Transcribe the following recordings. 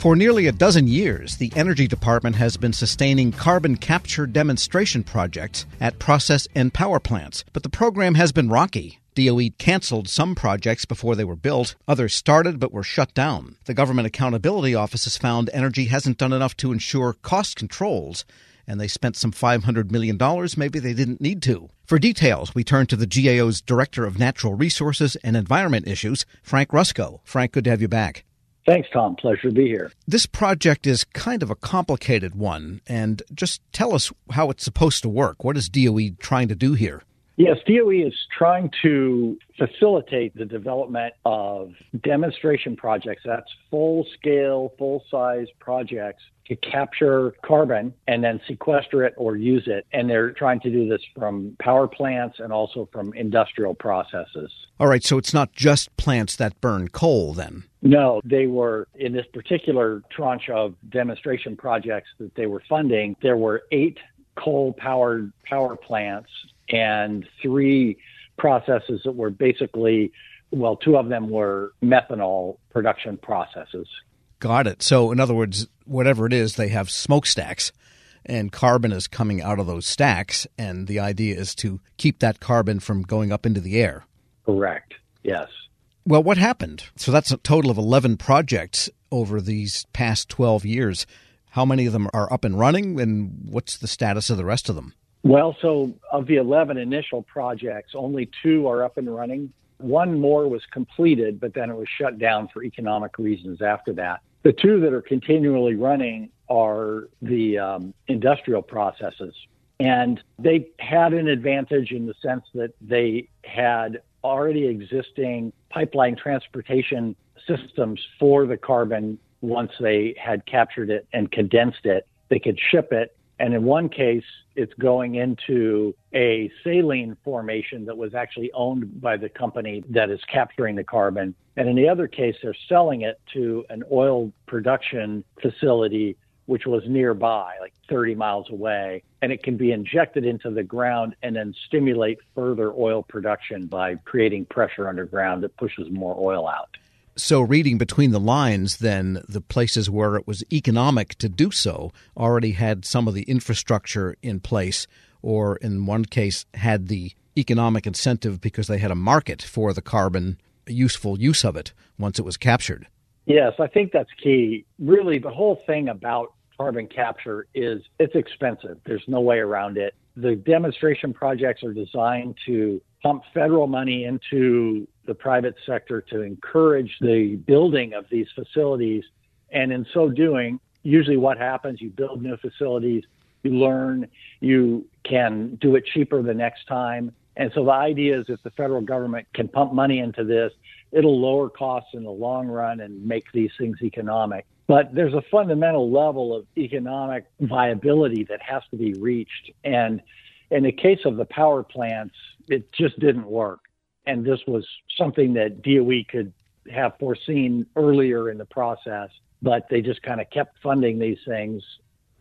For nearly a dozen years, the Energy Department has been sustaining carbon capture demonstration projects at process and power plants, but the program has been rocky. DOE canceled some projects before they were built. Others started but were shut down. The Government Accountability Office has found Energy hasn't done enough to ensure cost controls, and they spent some $500 million maybe they didn't need to. For details, we turn to the GAO's Director of Natural Resources and Environment Issues, Frank Rusco. Frank, good to have you back. Thanks, Tom. Pleasure to be here. This project is kind of a complicated one, and just tell us how it's supposed to work. What is DOE trying to do here? Yes, DOE is trying to facilitate the development of demonstration projects. That's full scale, full size projects to capture carbon and then sequester it or use it. And they're trying to do this from power plants and also from industrial processes. All right, so it's not just plants that burn coal then? No, they were in this particular tranche of demonstration projects that they were funding, there were eight coal powered power plants and three processes that were basically, well, two of them were methanol production processes. Got it. So, in other words, whatever it is, they have smokestacks and carbon is coming out of those stacks. And the idea is to keep that carbon from going up into the air. Correct. Yes. Well, what happened? So, that's a total of 11 projects over these past 12 years. How many of them are up and running, and what's the status of the rest of them? Well, so of the 11 initial projects, only two are up and running. One more was completed, but then it was shut down for economic reasons after that. The two that are continually running are the um, industrial processes. And they had an advantage in the sense that they had already existing pipeline transportation systems for the carbon once they had captured it and condensed it. They could ship it and in one case, it's going into a saline formation that was actually owned by the company that is capturing the carbon. And in the other case, they're selling it to an oil production facility, which was nearby, like 30 miles away. And it can be injected into the ground and then stimulate further oil production by creating pressure underground that pushes more oil out. So, reading between the lines, then the places where it was economic to do so already had some of the infrastructure in place, or in one case, had the economic incentive because they had a market for the carbon useful use of it once it was captured. Yes, I think that's key. Really, the whole thing about carbon capture is it's expensive. There's no way around it. The demonstration projects are designed to pump federal money into the private sector to encourage the building of these facilities. And in so doing, usually what happens, you build new facilities, you learn, you can do it cheaper the next time. And so the idea is if the federal government can pump money into this, it'll lower costs in the long run and make these things economic. But there's a fundamental level of economic viability that has to be reached. And in the case of the power plants, it just didn't work. And this was something that DOE could have foreseen earlier in the process, but they just kind of kept funding these things.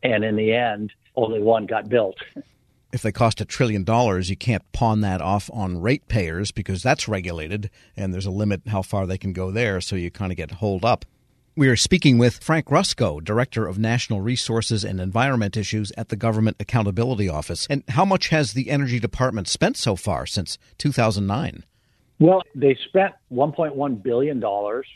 And in the end, only one got built. If they cost a trillion dollars, you can't pawn that off on ratepayers because that's regulated and there's a limit how far they can go there. So you kind of get holed up. We are speaking with Frank Rusco, Director of National Resources and Environment Issues at the Government Accountability Office. And how much has the Energy Department spent so far since 2009? Well, they spent $1.1 billion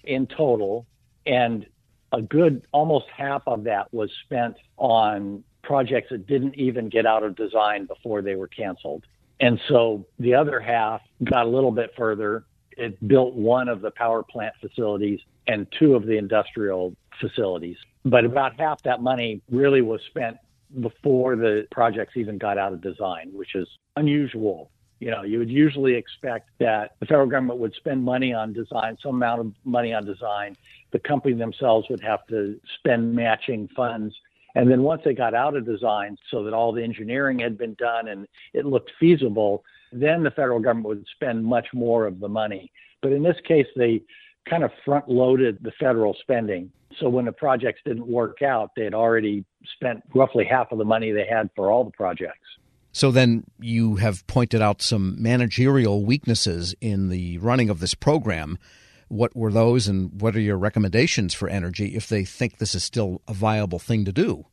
in total, and a good almost half of that was spent on projects that didn't even get out of design before they were canceled. And so the other half got a little bit further. It built one of the power plant facilities and two of the industrial facilities. But about half that money really was spent before the projects even got out of design, which is unusual. You know, you would usually expect that the federal government would spend money on design, some amount of money on design. The company themselves would have to spend matching funds. And then once they got out of design so that all the engineering had been done and it looked feasible, then the federal government would spend much more of the money. But in this case, they kind of front loaded the federal spending. So when the projects didn't work out, they had already spent roughly half of the money they had for all the projects. So then you have pointed out some managerial weaknesses in the running of this program. What were those, and what are your recommendations for energy if they think this is still a viable thing to do?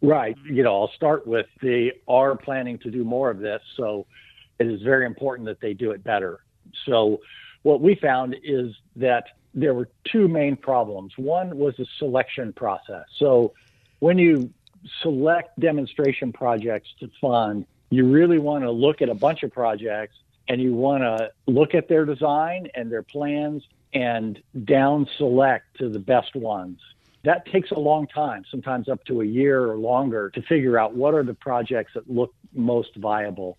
Right. You know, I'll start with they are planning to do more of this, so it is very important that they do it better. So, what we found is that there were two main problems. One was the selection process. So, when you select demonstration projects to fund, you really want to look at a bunch of projects and you want to look at their design and their plans and down select to the best ones. That takes a long time, sometimes up to a year or longer, to figure out what are the projects that look most viable.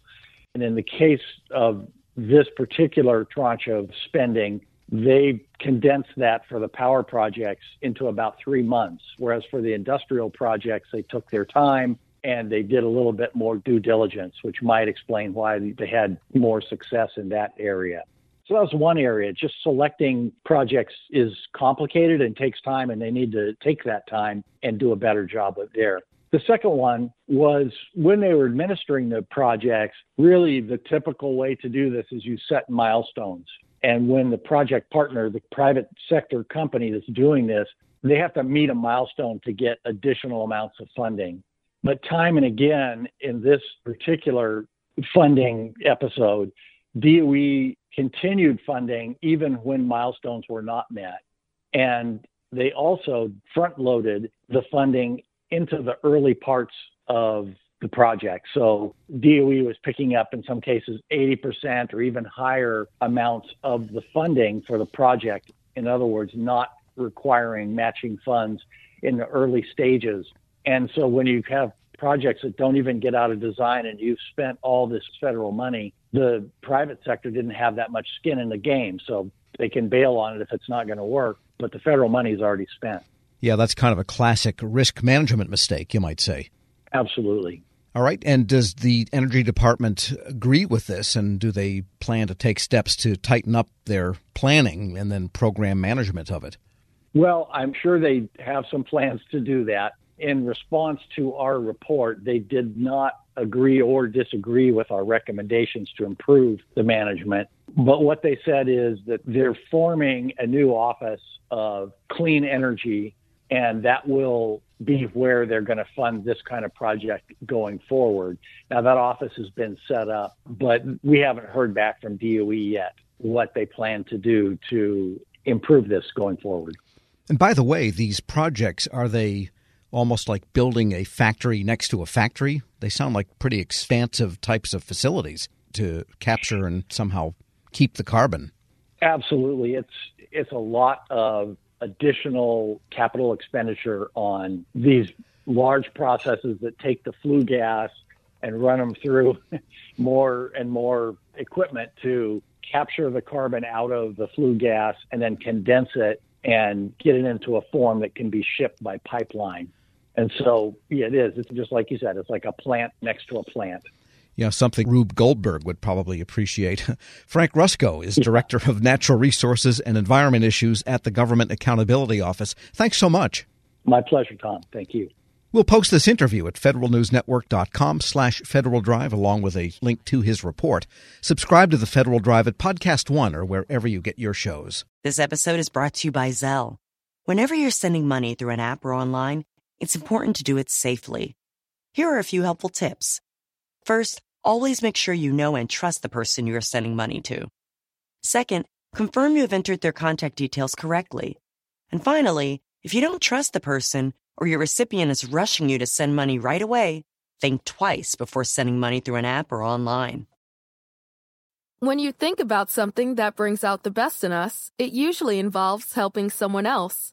And in the case of this particular tranche of spending, they condensed that for the power projects into about three months, whereas for the industrial projects, they took their time and they did a little bit more due diligence, which might explain why they had more success in that area. So that's one area. Just selecting projects is complicated and takes time, and they need to take that time and do a better job there. The second one was when they were administering the projects, really the typical way to do this is you set milestones. And when the project partner, the private sector company that's doing this, they have to meet a milestone to get additional amounts of funding. But time and again, in this particular funding episode, DOE continued funding even when milestones were not met. And they also front loaded the funding into the early parts of the project. So DOE was picking up in some cases 80% or even higher amounts of the funding for the project. In other words, not requiring matching funds in the early stages. And so when you have projects that don't even get out of design and you've spent all this federal money, the private sector didn't have that much skin in the game. So they can bail on it if it's not going to work, but the federal money is already spent. Yeah, that's kind of a classic risk management mistake, you might say. Absolutely. All right. And does the Energy Department agree with this? And do they plan to take steps to tighten up their planning and then program management of it? Well, I'm sure they have some plans to do that. In response to our report, they did not agree or disagree with our recommendations to improve the management. But what they said is that they're forming a new office of clean energy, and that will be where they're going to fund this kind of project going forward. Now, that office has been set up, but we haven't heard back from DOE yet what they plan to do to improve this going forward. And by the way, these projects are they almost like building a factory next to a factory? They sound like pretty expansive types of facilities to capture and somehow keep the carbon. Absolutely. It's it's a lot of additional capital expenditure on these large processes that take the flue gas and run them through more and more equipment to capture the carbon out of the flue gas and then condense it and get it into a form that can be shipped by pipeline. And so, yeah, it is. It's just like you said, it's like a plant next to a plant you know, something Rube Goldberg would probably appreciate. Frank Rusco is Director of Natural Resources and Environment Issues at the Government Accountability Office. Thanks so much. My pleasure, Tom. Thank you. We'll post this interview at federalnewsnetwork.com slash Federal Drive along with a link to his report. Subscribe to the Federal Drive at Podcast One or wherever you get your shows. This episode is brought to you by Zelle. Whenever you're sending money through an app or online, it's important to do it safely. Here are a few helpful tips. First, always make sure you know and trust the person you are sending money to. Second, confirm you have entered their contact details correctly. And finally, if you don't trust the person or your recipient is rushing you to send money right away, think twice before sending money through an app or online. When you think about something that brings out the best in us, it usually involves helping someone else.